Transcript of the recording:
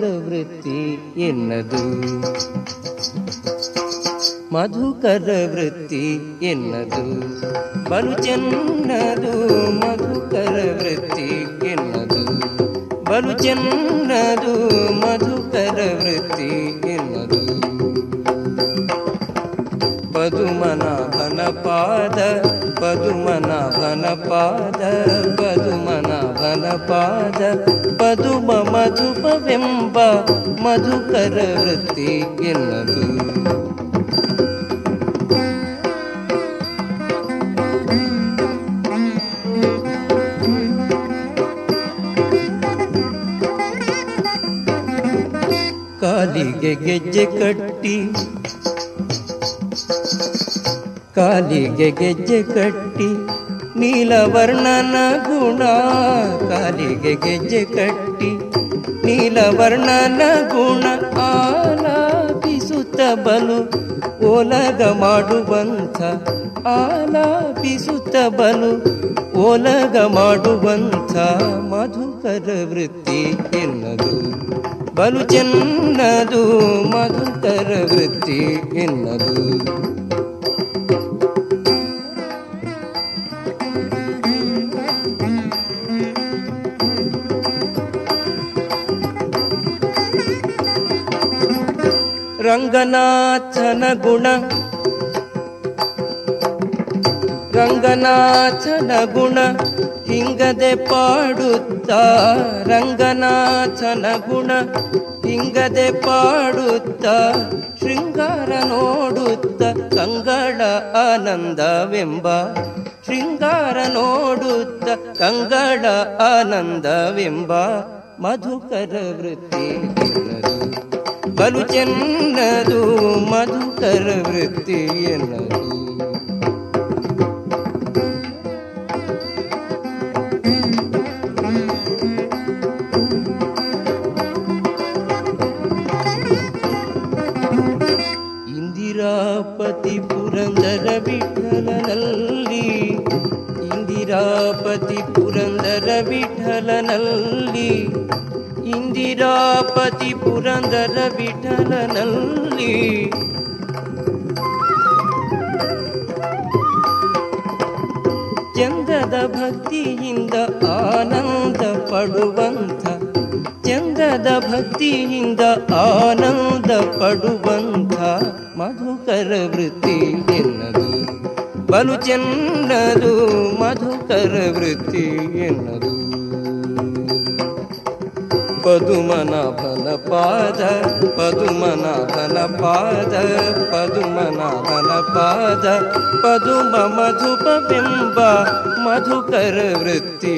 ವೃತ್ತಿ ಎನ್ನದು. ಮಧುಕರ ವೃತ್ತಿ ಎನ್ನದು. ಬಲು ಚೆನ್ನದು, ಮಧುಕರ ವೃತ್ತಿ ಎನ್ನದು. ಬಲು ಚೆನ್ನದು, ಮಧುಕರ ವೃತ್ತಿ ಎನ್ನದು. ಬದುಮನ ಪದುಮನಾಭನ ಪಾದ ಪದುಮನಾಭನ ಪಾದ ಪದುಮ ಮಧುಪವೆಂಬ ಮಧುಕರ ವೃತ್ತಿ ಎನ್ನದು. ಕಾಲಿಗೆ ಗೆಜ್ಜೆ ಕಟ್ಟಿ ಕಾಲಿಗೆ ಗೆಜ್ಜೆ ಕಟ್ಟಿ, ನೀಲವರ್ಣನ ಗುಣ ಕಾಲಿಗೆ ಗೆಜ್ಜೆ ಕಟ್ಟಿ, ನೀಲವರ್ಣನ ಗುಣ ಆಲಾಪಿಸುತ್ತ ಬಲು, ಓಲಗ ಮಾಡುವಂಥ ಆಲಾಪಿಸುತ್ತ ಬಲು, ಓಲಗ ಮಾಡುವಂಥ ಮಧುಕರ ವೃತ್ತಿ ಎನ್ನದು, ಬಲು ಚೆನ್ನದು ಮಧುಕರ ವೃತ್ತಿ ಎನ್ನದು. ರಂಗನಾಥನ ಗುಣ ರಂಗನಾಥನ ಗುಣ ಹಿಂಗದೆ ಪಾಡುತ್ತ. ರಂಗನಾಥನ ಗುಣ ಹಿಂಗದೆ ಪಾಡುತ್ತ. ಶೃಂಗಾರ ನೋಡುತ್ತ ಕಂಗಳ ಆನಂದವೆಂಬ. ಶೃಂಗಾರ ನೋಡುತ್ತ ಕಂಗಳ ಆನಂದವೆಂಬ. ಮಧುಕರ ವೃತ್ತಿ ಬಲು ಚೆನ್ನದು ಮಧುಕರ ವೃತ್ತಿ ಎನ್ನದು ಇಂದಿರಾಪತಿ ಪುರಂದರ ವಿಠಲನಲ್ಲಿ ಇಂದಿರಾಪತಿ ಪುರಂದರ ವಿಠಲನಲ್ಲಿ ಇಂದಿರಾಪತಿ ಪುರಂದರ ವಿಠಲನಲ್ಲಿ. ಚಂದದ ಭಕ್ತಿಯಿಂದ ಆನಂದ ಪಡುವಂತ ಚಂದದ ಭಕ್ತಿಯಿಂದ ಆನಂದ ಪಡುವಂಥ ಮಧುಕರ ವೃತ್ತಿ ಎನ್ನದು. ಬಲು ಚೆನ್ನದು ಮಧುಕರ ವೃತ್ತಿ ಎನ್ನದು. पदुमना भ पाद पदुमना भ पाद पदुमना भ पाद पदुम मधुबिम्बा मधुकरवृत्ति